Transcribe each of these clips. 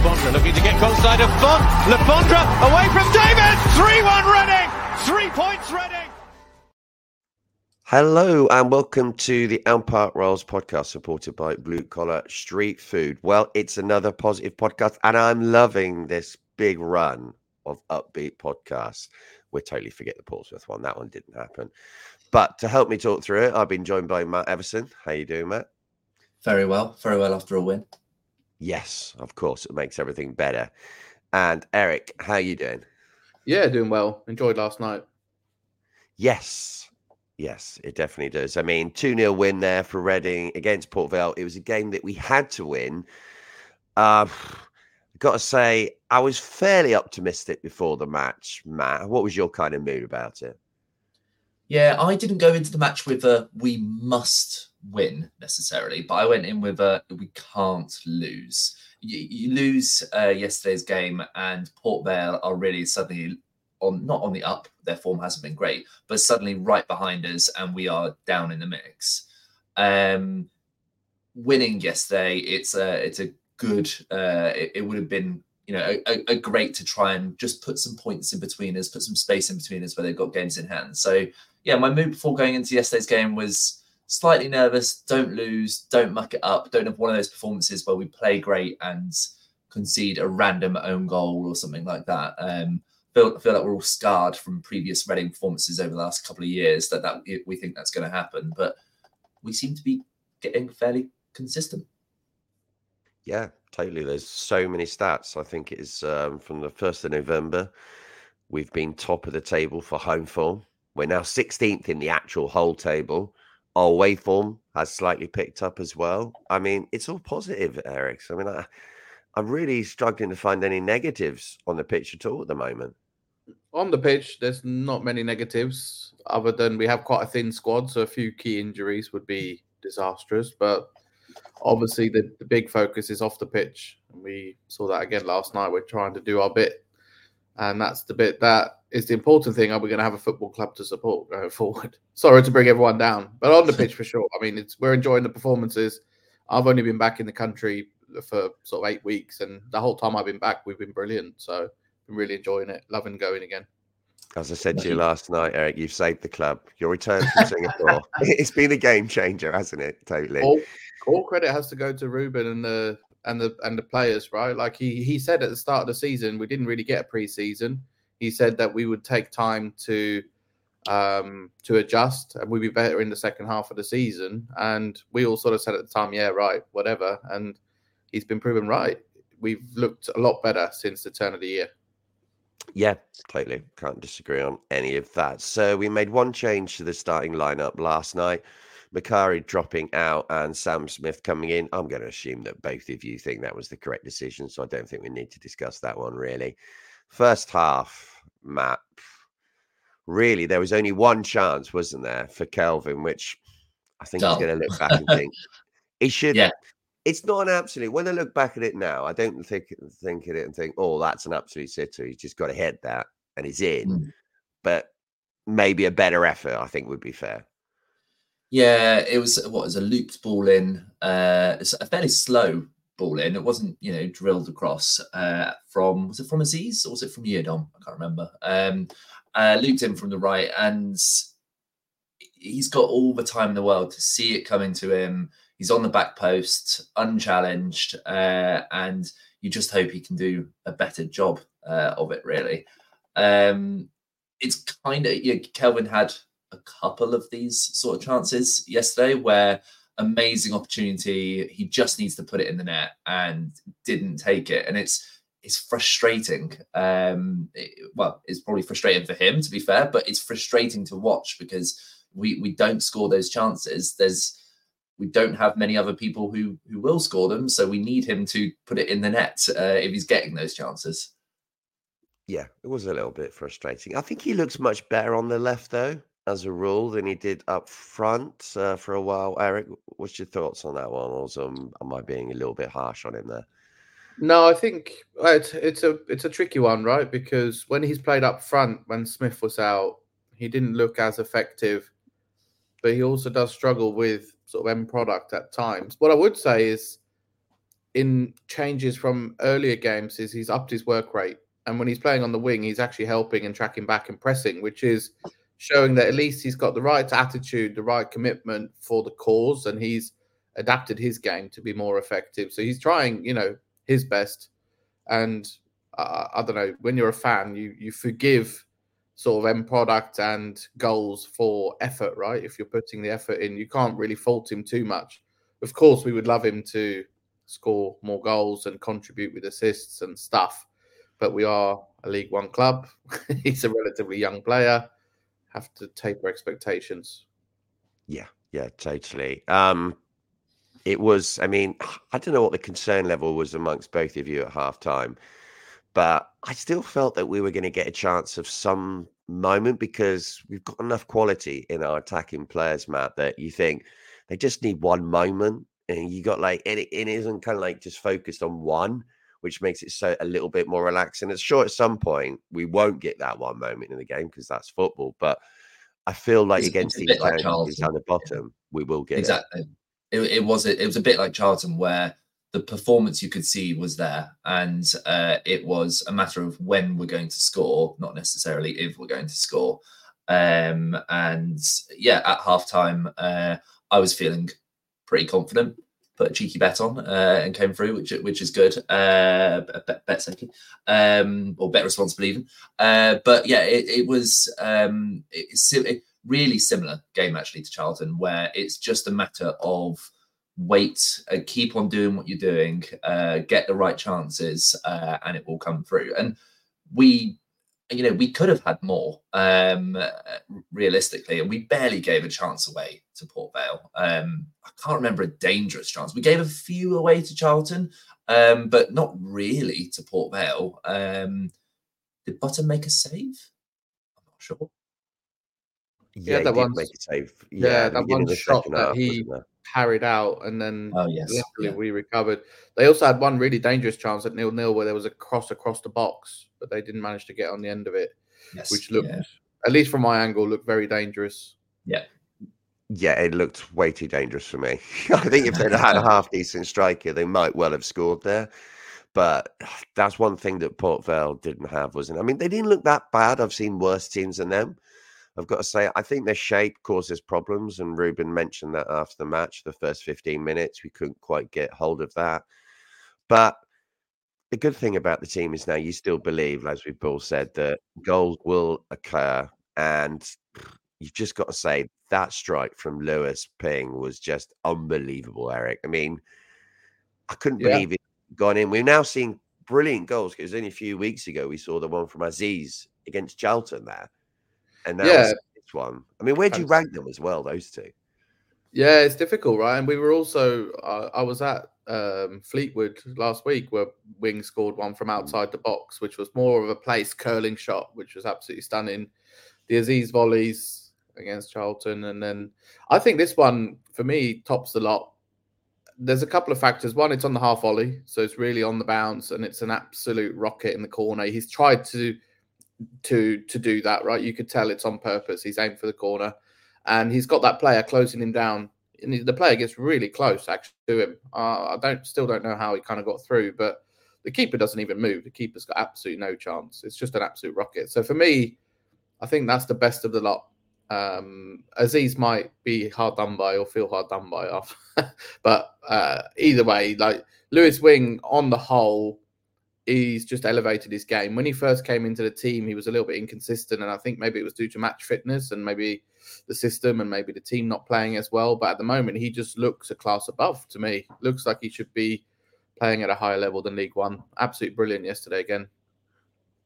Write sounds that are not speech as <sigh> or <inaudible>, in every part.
Lafondra looking to get close side of Font. Lafondra away from David. 3-1 Reading. Three points Reading. Hello and welcome to the Elm Park Rolls podcast supported by Blue Collar Street Food. Well, it's another positive podcast and I'm loving this big run of upbeat podcasts. We totally forget the Portsmouth one. That one didn't happen. But to help me talk through it, I've been joined by Matt Everson. How you doing, Matt? Very well. Very well after a win. Yes, of course. It makes everything better. And Eric, how are you doing? Yeah, doing well. Enjoyed last night. Yes. Yes, it definitely does. I mean, 2 0 win there for Reading against Port Vale. It was a game that we had to win. Uh, got to say, I was fairly optimistic before the match, Matt. What was your kind of mood about it? Yeah, I didn't go into the match with a we must win necessarily, but I went in with a we can't lose. You, you lose uh, yesterday's game, and Port Vale are really suddenly on not on the up. Their form hasn't been great, but suddenly right behind us, and we are down in the mix. Um, winning yesterday, it's a it's a good. Uh, it, it would have been you know a, a, great to try and just put some points in between us, put some space in between us where they've got games in hand. So yeah, my mood before going into yesterday's game was slightly nervous. Don't lose, don't muck it up, don't have one of those performances where we play great and concede a random own goal or something like that. Um, feel feel like we're all scarred from previous Reading performances over the last couple of years that that we think that's going to happen, but we seem to be getting fairly consistent. Yeah, totally. There's so many stats. I think it's um, from the 1st of November. We've been top of the table for home form. We're now 16th in the actual whole table. Our away form has slightly picked up as well. I mean, it's all positive, Eric. I mean, I, I'm really struggling to find any negatives on the pitch at all at the moment. On the pitch, there's not many negatives other than we have quite a thin squad, so a few key injuries would be disastrous. But obviously the, the big focus is off the pitch. And we saw that again last night. We're trying to do our bit. And that's the bit that is the important thing. Are we going to have a football club to support going <laughs> forward? Sorry to bring everyone down, but on the pitch for sure. I mean, it's we're enjoying the performances. I've only been back in the country for sort of eight weeks, and the whole time I've been back, we've been brilliant. So, been really enjoying it, loving going again. As I said to you last night, Eric, you've saved the club. Your return from Singapore, <laughs> <laughs> it's been a game changer, hasn't it? Totally. All, all credit has to go to Ruben and the and the and the players, right? Like he he said at the start of the season, we didn't really get a preseason. He said that we would take time to um to adjust and we'd be better in the second half of the season. And we all sort of said at the time, yeah, right, whatever. And he's been proven right. We've looked a lot better since the turn of the year. Yeah, totally. Can't disagree on any of that. So we made one change to the starting lineup last night. Macari dropping out and Sam Smith coming in. I'm going to assume that both of you think that was the correct decision. So I don't think we need to discuss that one really. First half, Matt, really, there was only one chance, wasn't there, for Kelvin, which I think he's going to look back and <laughs> think he should. Yeah. It's not an absolute. When I look back at it now, I don't think think at it and think, "Oh, that's an absolute sitter." He's just got to hit that, and he's in. Mm. But maybe a better effort, I think, would be fair. Yeah, it was what was a looped ball in. Uh, it's a fairly slow ball in. It wasn't, you know, drilled across uh, from was it from Azeez or was it from Yiadom? I can't remember. Um, uh, looped in from the right, and he's got all the time in the world to see it coming to him. He's on the back post, unchallenged, uh, and you just hope he can do a better job uh, of it. Really, um, it's kind of yeah. Kelvin had a couple of these sort of chances yesterday where amazing opportunity. He just needs to put it in the net and didn't take it. And it's it's frustrating. Um, it, well, it's probably frustrating for him to be fair, but it's frustrating to watch because we we don't score those chances. There's we don't have many other people who who will score them, so we need him to put it in the net uh, if he's getting those chances. Yeah, it was a little bit frustrating. I think he looks much better on the left though as a rule than he did up front uh, for a while. Eric, what's your thoughts on that one? Or um, am I being a little bit harsh on him there? No, I think it's, it's a it's a tricky one, right? Because when he's played up front, when Smith was out, he didn't look as effective, but he also does struggle with sort of end product at times. What I would say is, in changes from earlier games, is he's upped his work rate, and when he's playing on the wing, he's actually helping and tracking back and pressing, which is showing that at least he's got the right attitude, the right commitment for the cause, and he's adapted his game to be more effective. So he's trying, you know, his best. And uh, I don't know, when you're a fan, you you forgive sort of end product and goals for effort, right? If you're putting the effort in, you can't really fault him too much. Of course, we would love him to score more goals and contribute with assists and stuff, but we are a League One club. <laughs> He's a relatively young player have to taper expectations. Yeah, yeah, totally. Um, it was, I mean, I don't know what the concern level was amongst both of you at halftime, but I still felt that we were going to get a chance of some moment because we've got enough quality in our attacking players, Matt, that you think they just need one moment. And you got like, and it, it isn't kind of like just focused on one which makes it so a little bit more relaxing. It's sure at some point we won't get that one moment in the game because that's football, but I feel like It's- against it's these like Charlton. down the bottom, we will get it. exactly. It, it was it was a bit like Charlton where the performance you could see was there, and uh, it was a matter of when we're going to score, not necessarily if we're going to score. Um, and yeah, at halftime, uh, I was feeling pretty confident. Put a cheeky bet on uh, and came through, which which is good. Uh, bet, second, um, or bet responsible even. Uh, but yeah, it, it was um, it, really similar game actually to Charlton, where it's just a matter of wait, uh, keep on doing what you're doing, uh, get the right chances, uh, and it will come through. And we, you know, we could have had more um, realistically, and we barely gave a chance away to Port Vale. Um, I can't remember a dangerous chance. We gave a few away to Charlton, um, but not really to Port Vale. Um, did Button make a save? I'm not sure. Yeah, he that did one's- make a save. yeah, Yeah, that one of the shot that half, he- wasn't? Carried out, and then Oh yes, luckily yeah. we recovered. They also had one really dangerous chance at nil nil where there was a cross across the box, but they didn't manage to get on the end of it, yes, which looked, yeah. at least from my angle, looked very dangerous. Yeah, it looked way too dangerous for me. <laughs> I think if they'd had a half decent striker, they might well have scored there. But that's one thing that Port Vale didn't have, wasn't? I mean, they didn't look that bad. I've seen worse teams than them. I've got to say, I think their shape causes problems. And Ruben mentioned that after the match, the first 15 minutes, we couldn't quite get hold of that. But the good thing about the team is now you still believe, as we've all said, that goals will occur. And you've just got to say that strike from Lewis Wing was just unbelievable, Eric. I mean, I couldn't Yeah. believe it gone in. We're now seeing brilliant goals because only a few weeks ago we saw the one from Azeez against Charlton there. And now Yeah. this one. I mean, where do you rank them as well, those two? Yeah, it's difficult, right? And we were also, uh, I was at um, Fleetwood last week where Wing scored one from outside the box, which was more of a place curling shot, which was absolutely stunning. The Azeez volleys against Charlton. And then I think this one, for me, tops the lot. There's a couple of factors. One, it's on the half volley, so it's really on the bounce, and it's an absolute rocket in the corner. He's tried to to to do that, right? You could tell it's on purpose. He's aimed for the corner. and he's got that player closing him down. And the player gets really close actually to him. Uh, I don't still don't know how he kind of got through, but the keeper doesn't even move. The keeper's got absolutely no chance. It's just an absolute rocket. So for me, I think that's the best of the lot. Um, Azeez might be hard done by or feel hard done by off, <laughs> but uh, either way, like Lewis Wing on the whole, he's just elevated his game. When he first came into the team, he was a little bit inconsistent, and I think maybe it was due to match fitness and maybe the system and maybe the team not playing as well. But at the moment, he just looks a class above to me. Looks like he should be playing at a higher level than League One. Absolutely brilliant yesterday again.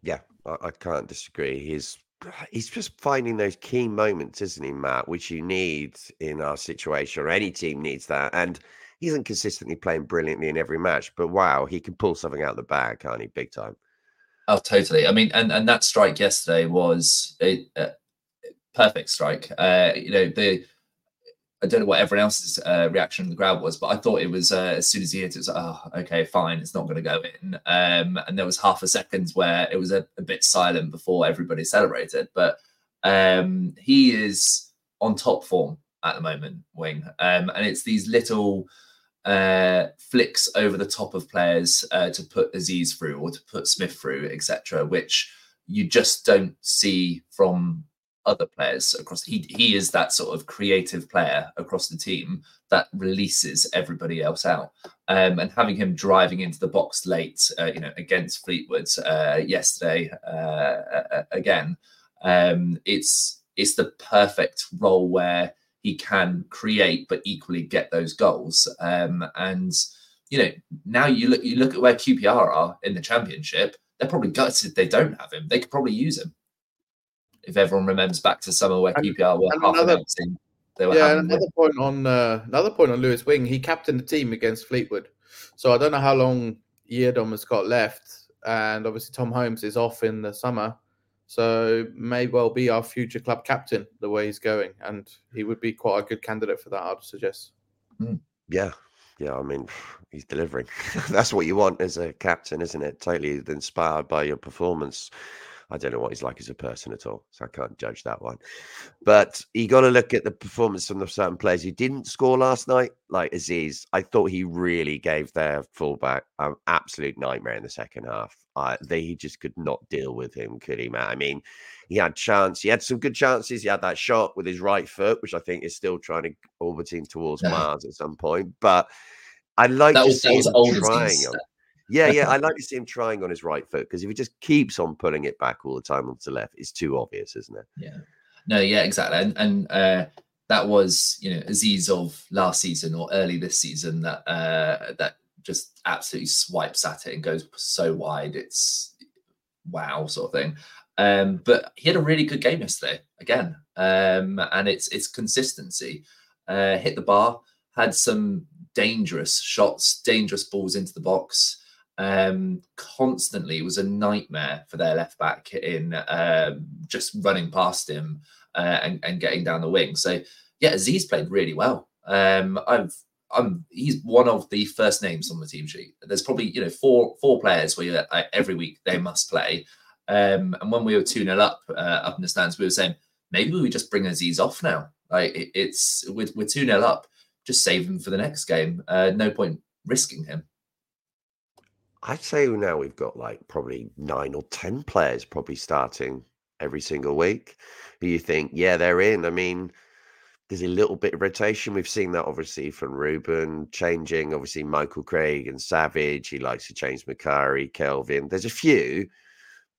Yeah, I, I can't disagree. He's <sighs> he's just finding those key moments, isn't he, Matt, which you need in our situation, or any team needs that. And he isn't consistently playing brilliantly in every match, but wow, he can pull something out of the bag, can't he? Big time. Oh, totally. I mean, and and that strike yesterday was a, a perfect strike. Uh, you know, the I don't know what everyone else's uh, reaction in the crowd was, but I thought it was uh, as soon as he hit it, was oh, okay, fine, it's not going to go in. Um, and there was half a second where it was a, a bit silent before everybody celebrated. But um, he is on top form at the moment, Wing, um, and it's these little uh, flicks over the top of players uh, to put Azeez through or to put Smith through, etc., which you just don't see from other players across. He he is that sort of creative player across the team that releases everybody else out. Um, and having him driving into the box late, uh, you know, against Fleetwood uh, yesterday uh, again, um, it's it's the perfect role where he can create but equally get those goals. Um, and you know, now you look you look at where QPR are in the championship. They're probably gutted they don't have him. They could probably use him if everyone remembers back to summer where and, QPR were half another, they were yeah, another it. point on uh, another point on Lewis Wing. He captained the team against Fleetwood, so I don't know how long Yiadom has got left, and obviously Tom Holmes is off in the summer, so may well be our future club captain the way he's going, and he would be quite a good candidate for that. I'd suggest. Mm. Yeah, yeah, I mean, he's delivering. <laughs> That's what you want as a captain, isn't it? Totally inspired by your performance. I don't know what he's like as a person at all, so I can't judge that one. But you got to look at the performance from the certain players who didn't score last night, like Azeez. I thought he really gave their fullback an absolute nightmare in the second half. Uh, they just could not deal with him, could he, Matt? I mean, he had chance. He had some good chances. He had that shot with his right foot, which I think is still trying to orbiting towards Mars at some point. But I like that to was, see him trying. Yeah, yeah. I like to see him trying on his right foot because if he just keeps on pulling it back all the time onto the left, it's too obvious, isn't it? Yeah. No, yeah, exactly. And, and uh, that was, you know, Azeez of last season or early this season that uh, that just absolutely swipes at it and goes so wide. It's wow, sort of thing. Um, but he had a really good game yesterday again, um, and it's it's consistency. Uh, hit the bar, had some dangerous shots, dangerous balls into the box um, constantly was a nightmare for their left back in um, just running past him uh, and, and, getting down the wing. So yeah, Azeez played really well. Um, I've I'm he's one of the first names on the team sheet. There's probably you know four four players where uh, every week they must play. Um, and when we were two 0 up uh, up in the stands, we were saying maybe we just bring Azeez off now. Like it, it's we're, we're two 0 up, just save him for the next game. Uh, no point risking him. I'd say now we've got like probably nine or 10 players probably starting every single week you think, yeah, they're in. I mean, there's a little bit of rotation. We've seen that obviously from Ruben changing, obviously Michael Craig and Savage. He likes to change Macari, Kelvin. There's a few,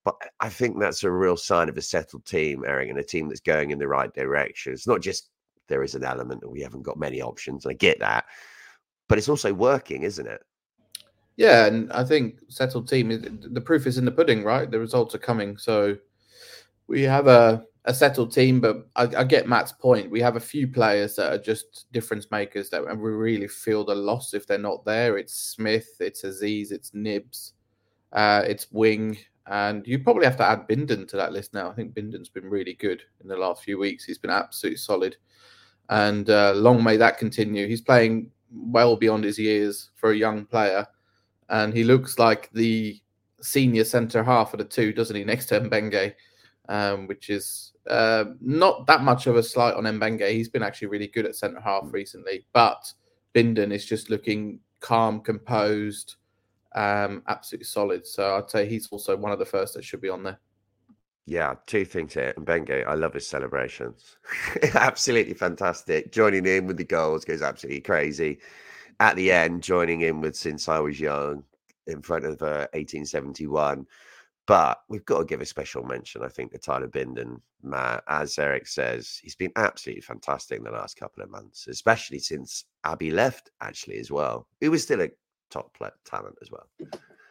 but I think that's a real sign of a settled team, Eric, and a team that's going in the right direction. It's not just there is an element that we haven't got many options. I get that, but it's also working, isn't it? Yeah, and I think settled team. The proof is in the pudding, right? The results are coming, so we have a a settled team. But I, I get Matt's point. We have a few players that are just difference makers that we really feel the loss if they're not there. It's Smith, it's Azeez, it's Knibbs, uh, it's Wing, and you probably have to add Bindon to that list now. I think Bindon's been really good in the last few weeks. He's been absolutely solid, and uh, long may that continue. He's playing well beyond his years for a young player and he looks like the senior centre half of the two, doesn't he? Next to Mbengue, um, which is Uh, not that much of a slight on Mbengue. He's been actually really good at centre half recently, but Bindon is just looking calm, composed, um, absolutely solid. So I'd say he's also one of the first that should be on there. Yeah, two things here. And Benga, I love his celebrations. <laughs> absolutely fantastic. Joining in with the goals goes absolutely crazy. At the end, joining in with Since I Was Young in front of uh, 1871. But we've got to give a special mention, I think, to Tyler Bindon. Matt, as Eric says, he's been absolutely fantastic in the last couple of months, especially since Abby left, actually, as well. He was still a top talent as well.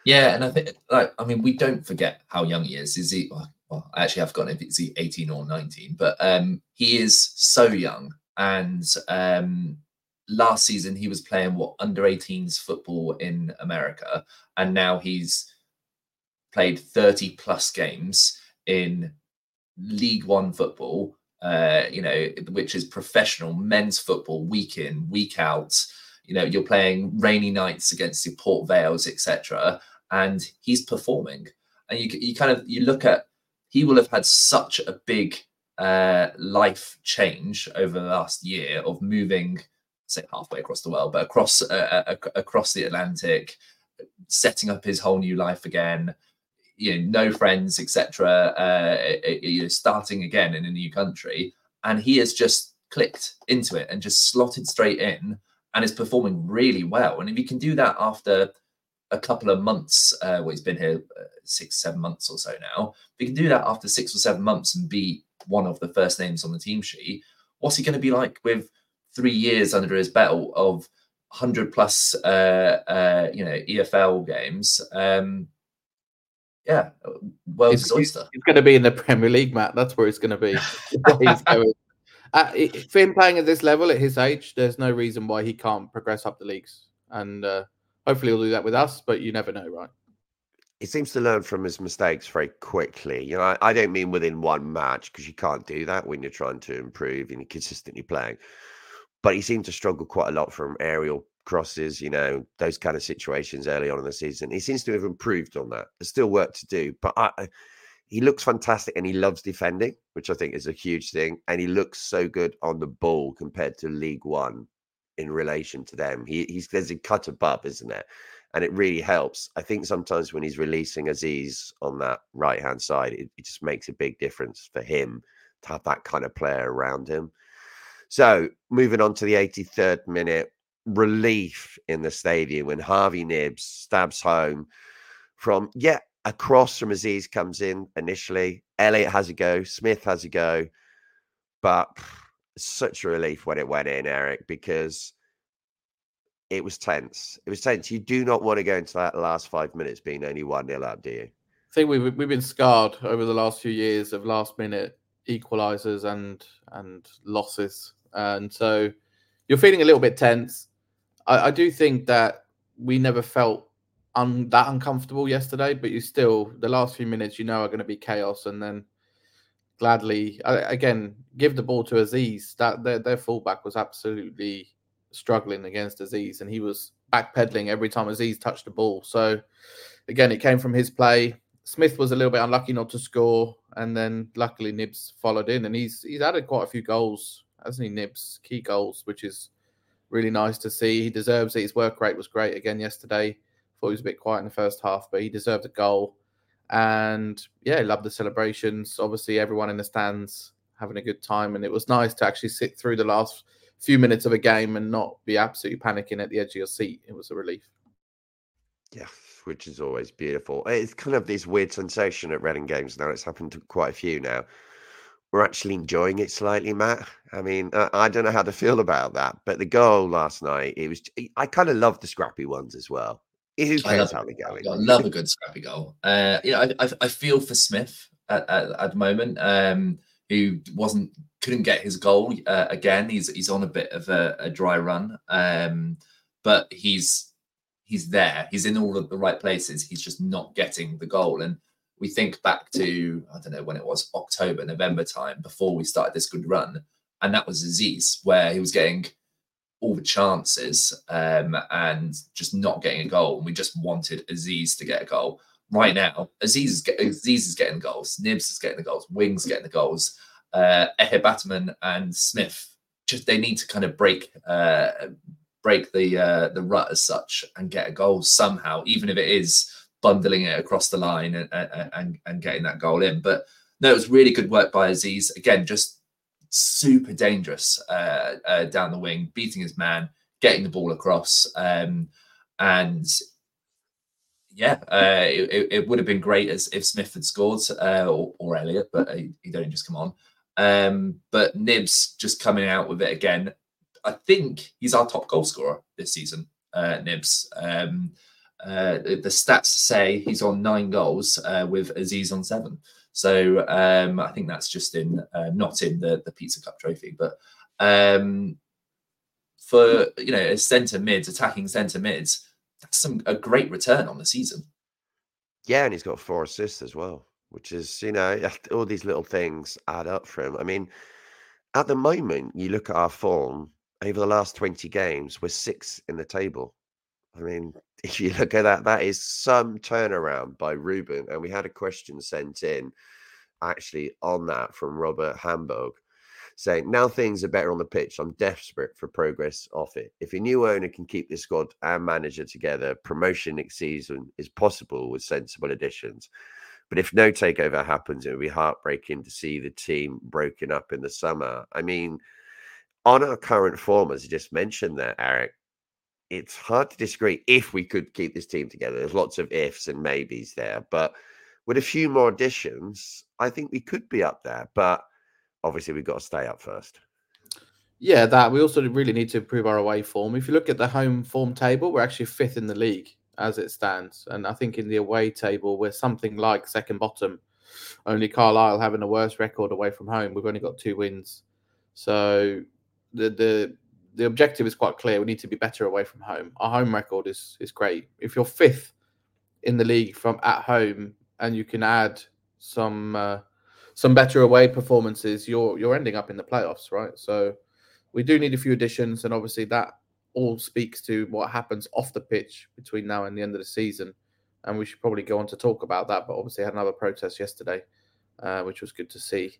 Yeah, and I think, like, I mean, we don't forget how young he is. Is he? Well, I actually have forgotten if it's 18 or 19, but um, he is so young. And um, last season, he was playing what under 18s football in America, and now he's played 30 plus games in League One football, uh, you know, which is professional men's football week in, week out. You know, you're playing rainy nights against the Port Vales, etc., and he's performing. And you you kind of you look at he will have had such a big uh, life change over the last year of moving, say halfway across the world, but across uh, uh across the Atlantic, setting up his whole new life again you know, no friends, etc. Uh, you know, starting again in a new country, and he has just clicked into it and just slotted straight in, and is performing really well. And if you can do that after a couple of months, uh, well, he's been here uh, six, seven months or so now. If you can do that after six or seven months and be one of the first names on the team sheet, what's he going to be like with three years under his belt of 100 plus, uh, uh, you know, EFL games? Um, yeah, world's he's, oyster. He's going to be in the Premier League, Matt. That's where he's going to be. <laughs> he's going. Uh, for him playing at this level at his age, there's no reason why he can't progress up the leagues, and uh, hopefully he'll do that with us. But you never know, right? He seems to learn from his mistakes very quickly. You know, I, I don't mean within one match because you can't do that when you're trying to improve and you're consistently playing. But he seemed to struggle quite a lot from aerial crosses, you know, those kind of situations early on in the season. He seems to have improved on that. There's still work to do, but I, he looks fantastic and he loves defending, which I think is a huge thing. And he looks so good on the ball compared to League One in relation to them. He, he's there's a cut above, isn't it? And it really helps. I think sometimes when he's releasing Azeez on that right hand side, it, it just makes a big difference for him to have that kind of player around him. So moving on to the 83rd minute, relief in the stadium when Harvey Knibbs stabs home from yeah across from Azeez comes in initially. Elliott has a go, Smith has a go, but such a relief when it went in, Eric, because it was tense. It was tense. You do not want to go into that last five minutes being only one nil up, do you? I think we've we've been scarred over the last few years of last minute equalizers and and losses, and so you're feeling a little bit tense. I, I do think that we never felt un, that uncomfortable yesterday, but you still the last few minutes you know are going to be chaos, and then gladly again give the ball to Azeez. That their their fullback was absolutely struggling against Azeez, and he was backpedaling every time Azeez touched the ball. So again, it came from his play. Smith was a little bit unlucky not to score, and then luckily Knibbs followed in, and he's he's added quite a few goals, hasn't he? Knibbs key goals, which is really nice to see. He deserves it. His work rate was great again yesterday. Thought he was a bit quiet in the first half, but he deserved a goal. And yeah, loved the celebrations. Obviously, everyone in the stands having a good time, and it was nice to actually sit through the last few minutes of a game and not be absolutely panicking at the edge of your seat. It was a relief. Yeah, which is always beautiful. It's kind of this weird sensation at Reading games now. It's happened to quite a few now we're actually enjoying it slightly, Matt. I mean, I, I, don't know how to feel about that, but the goal last night, it was. I kind of love the scrappy ones as well. Who cares how they go? I love a good scrappy goal. Uh, you know, I, I, I feel for Smith at, at, at the moment, um, who wasn't couldn't get his goal uh, again. He's he's on a bit of a, a dry run, um, but he's he's there. He's in all of the right places. He's just not getting the goal, and we think back to I don't know when it was October, November time before we started this good run, and that was Azeez where he was getting all the chances um, and just not getting a goal. And we just wanted Azeez to get a goal. Right now, Azeez is, get, Azeez is getting goals, Knibbs is getting the goals, Wings getting the goals. uh, Ehibhatiomhan and Smith just they need to kind of break uh, break the uh, the rut as such and get a goal somehow, even if it is bundling it across the line and and, and getting that goal in. But no, it was really good work by Azeez. Again, just super dangerous uh, uh, down the wing, beating his man, getting the ball across, um, and yeah, uh, it, it, would have been great as if Smith had scored uh, or, or Elliott, but he, he'd only just come on. Um, but Knibbs just coming out with it again. I think he's our top goal scorer this season, uh, Knibbs. Um, uh, the stats say he's on nine goals uh, with Azeez on seven. So um, I think that's just in uh, not in the the Pizza Cup trophy, but um, for you know as centre mids, attacking centre mids, that's some a great return on the season. Yeah, and he's got four assists as well which is, you know, <laughs> all these little things add up for him. I mean, at the moment, you look at our form over the last 20 games, we're six in the table. I mean, <laughs> if you look at that, that is some turnaround by Ruben. And we had a question sent in actually on that from Robert Hamburg saying, Now things are better on the pitch. I'm desperate for progress off it. If a new owner can keep the squad and manager together, promotion next season is possible with sensible additions. But if no takeover happens, it would be heartbreaking to see the team broken up in the summer. I mean, on our current form, as you just mentioned there, Eric, it's hard to disagree if we could keep this team together. There's lots of ifs and maybes there, but with a few more additions, I think we could be up there. But obviously, we've got to stay up first. Yeah, that we also really need to improve our away form. If you look at the home form table, we're actually fifth in the league as it stands. And I think in the away table, we're something like second bottom. Only Carlisle having a worse record away from home. We've only got two wins. So the the the objective is quite clear. We need to be better away from home. Our home record is is great. If you're fifth in the league from at home and you can add some uh, some better away performances, you're you're ending up in the playoffs, right? So we do need a few additions, and obviously that all speaks to what happens off the pitch between now and the end of the season. And we should probably go on to talk about that. But obviously, had another protest yesterday, uh, which was good to see.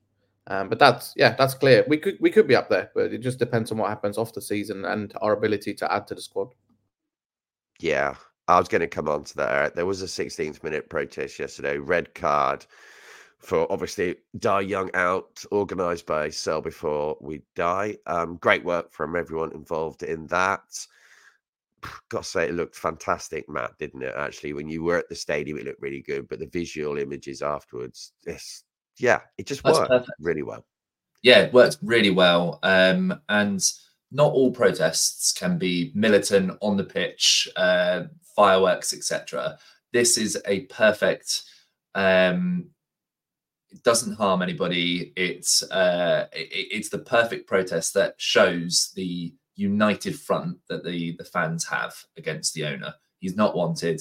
Um, but that's yeah, that's clear. We could we could be up there, but it just depends on what happens off the season and our ability to add to the squad. Yeah, I was going to come on to that. There was a 16th minute protest yesterday, red card for obviously Dai Yongge out, organised by Sell Before We Die. Um, great work from everyone involved in that. <sighs> Got to say, it looked fantastic, Matt, didn't it? Actually, when you were at the stadium, it looked really good, but the visual images afterwards, this, yeah, it just That's worked perfect. really well. Yeah, it worked really well. Um, and not all protests can be militant on the pitch, uh, fireworks, etc. This is a perfect um, it doesn't harm anybody. It's uh, it, it's the perfect protest that shows the united front that the the fans have against the owner. He's not wanted.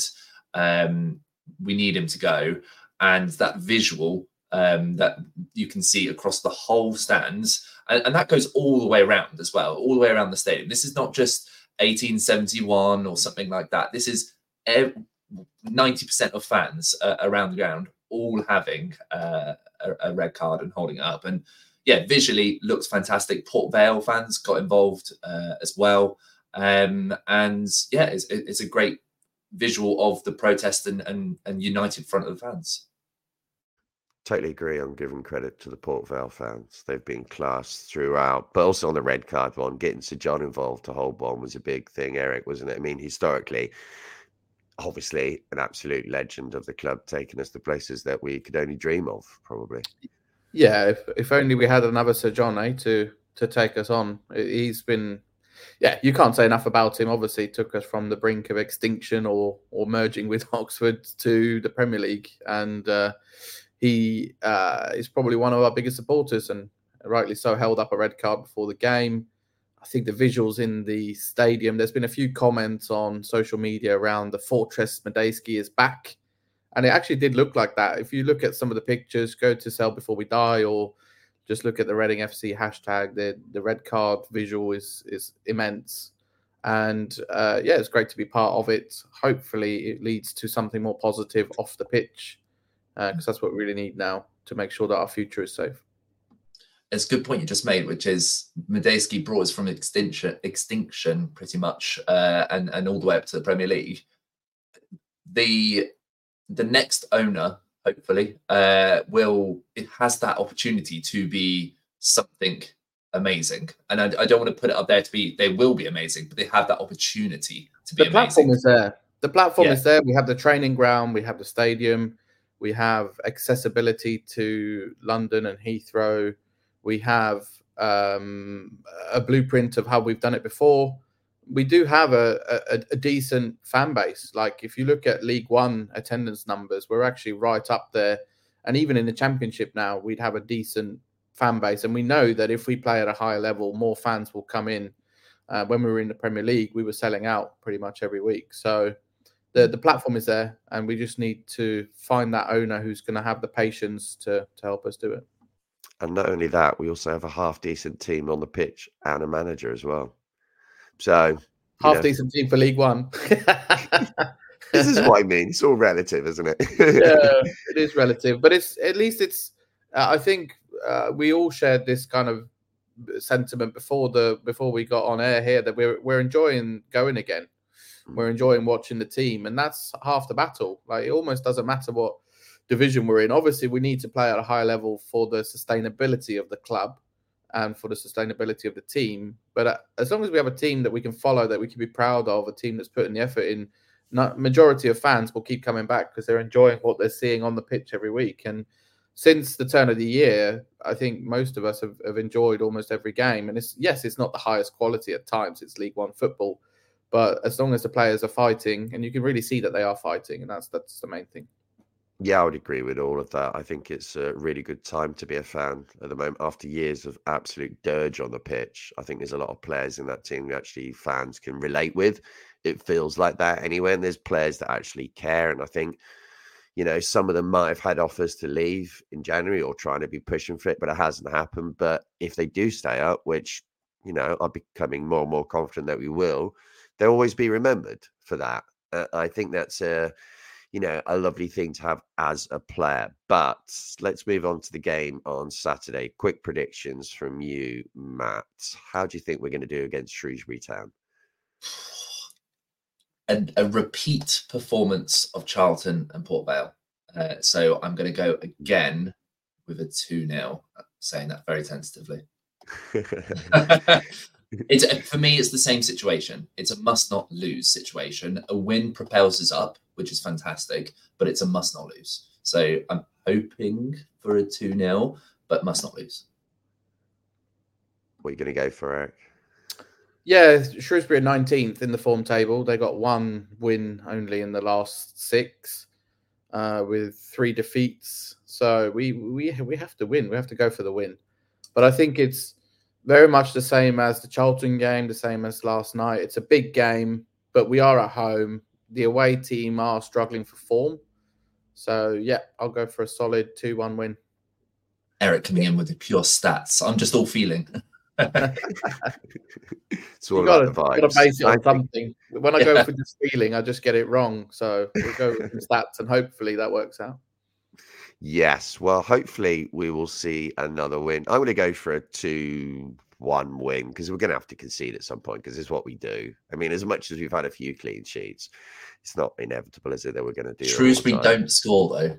Um, we need him to go, and that visual um, that you can see across the whole stands, and, and, that goes all the way around as well, all the way around the stadium. This is not just 1871 or something like that. This is 90% of fans uh, around the ground all having uh, a, a, red card and holding it up. And yeah, visually looks fantastic. Port Vale fans got involved uh, as well. Um, and yeah, it's, it's a great visual of the protest and, and, and united front of the fans. Totally agree on giving credit to the Port Vale fans. They've been class throughout, but also on the red card one, getting Sir John involved to hold one was a big thing, Eric, wasn't it? I mean, historically, obviously an absolute legend of the club, taking us to places that we could only dream of, probably. Yeah, if, if only we had another Sir John, eh, to to take us on. He's been, yeah, you can't say enough about him. Obviously, took us from the brink of extinction or or merging with <laughs> Oxford to the Premier League, and uh, he uh, is probably one of our biggest supporters, and rightly so. Held up a red card before the game. I think the visuals in the stadium. There's been a few comments on social media around the Fortress Madejski is back, and it actually did look like that. If you look at some of the pictures, go to Sell Before We Die, or just look at the Reading FC hashtag. The the red card visual is is immense, and uh, yeah, it's great to be part of it. Hopefully, it leads to something more positive off the pitch, because uh, that's what we really need now to make sure that our future is safe it's a good point you just made, which is Madejski brought us from extinction, extinction pretty much, uh, and and all the way up to the Premier League. The the next owner, hopefully, uh, will it has that opportunity to be something amazing. And I, I, don't want to put it up there to be they will be amazing, but they have that opportunity to be the amazing. platform is there. The platform yeah. is there. We have the training ground, we have the stadium, we have accessibility to London and Heathrow. We have um, a blueprint of how we've done it before. We do have a, a, a decent fan base. Like if you look at League One attendance numbers, we're actually right up there. And even in the Championship now, we'd have a decent fan base. And we know that if we play at a higher level, more fans will come in. Uh, when we were in the Premier League, we were selling out pretty much every week. So the the platform is there, and we just need to find that owner who's going to have the patience to to help us do it. And not only that, we also have a half decent team on the pitch and a manager as well. So half know, decent team for League One. <laughs> this is what I mean. It's all relative, isn't it? yeah, <laughs> it is relative, but it's at least it's. Uh, I think uh, we all shared this kind of sentiment before the before we got on air here that we're we're enjoying going again. Mm. We're enjoying watching the team, and that's half the battle. Like it almost doesn't matter what division we're in. Obviously, we need to play at a high level for the sustainability of the club and for the sustainability of the team. But uh, as long as we have a team that we can follow, that we can be proud of, a team that's putting the effort in, majority of fans will keep coming back because they're enjoying what they're seeing on the pitch every week. And since the turn of the year, I think most of us have, have enjoyed almost every game. And it's yes, it's not the highest quality at times. It's League One football, but as long as the players are fighting, and you can really see that they are fighting, and that's that's the main thing. Yeah, I would agree with all of that. I think it's a really good time to be a fan at the moment after years of absolute dirge on the pitch. I think there's a lot of players in that team who actually fans can relate with. It feels like that anyway, and there's players that actually care. And I think you know, some of them might have had offers to leave in January or trying to be pushing for it, but it hasn't happened. But if they do stay up, which, you know, I'm becoming more and more confident that we will, they'll always be remembered for that. Uh, I think that's a, you know, a lovely thing to have as a player. But let's move on to the game on Saturday. Quick predictions from you, Matt. How do you think we're going to do against Shrewsbury Town? a, a repeat performance of Charlton and Port Vale. Uh, so I'm going to go again with a 2 0, saying that very tentatively. <laughs> <laughs> <laughs> it's for me, it's the same situation. It's a must not lose situation. A win propels us up, which is fantastic, but it's a must not lose. So I'm hoping for a 2 0, but must not lose. What are you going to go for, Eric? Yeah, Shrewsbury are 19th in the form table. They got one win only in the last six, uh, with three defeats. So we we we have to win. We have to go for the win. But I think it's very much the same as the Charlton game, the same as last night. It's a big game, but we are at home. The away team are struggling for form. So yeah, I'll go for a solid two-one win. Eric coming in with the pure stats. I'm just all feeling. <laughs> it's all you gotta, about the vibes. Got to base it on something. When I go for this feeling, I just get it wrong. So we'll go with the <laughs> stats, and hopefully that works out. Yes. Well, hopefully we will see another win. I'm going to go for a two-one win because we're going to have to concede at some point because it's what we do. I mean, as much as we've had a few clean sheets, it's not inevitable, is it, that we're going to do? Shrewsbury don't score though.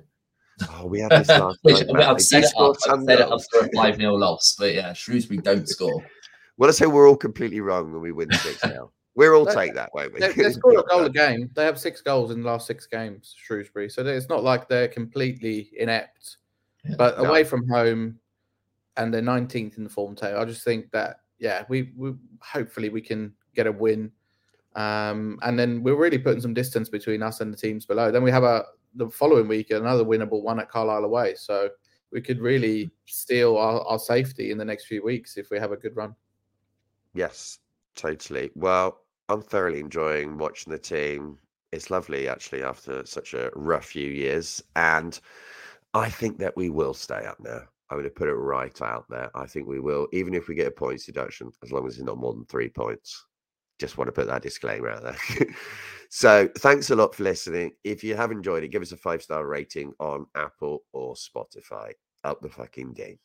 Oh, we had this last <laughs> night. I've set it up. I've set it up for a 5 0 loss. But yeah, Shrewsbury don't score. <laughs> Well, let's say we're all completely wrong when we win 6 0. We're all take that, won't we? They, <laughs> they scored a goal a game. They have six goals in the last six games, Shrewsbury. So it's not like they're completely inept. Yeah, but no. away from home, and they're 19th in the form table. I just think that yeah, we, we hopefully we can get a win. Um, and then we're really putting some distance between us and the teams below. Then we have a the following week another winnable one at Carlisle away. So we could really steal our, our safety in the next few weeks if we have a good run. Yes, totally. Well, I'm thoroughly enjoying watching the team. It's lovely actually after such a rough few years. And I think that we will stay up now. I'm going to put it right out there. I think we will, even if we get a points deduction, as long as it's not more than three points. Just want to put that disclaimer out there. <laughs> So thanks a lot for listening. If you have enjoyed it, give us a five star rating on Apple or Spotify. Up the fucking game.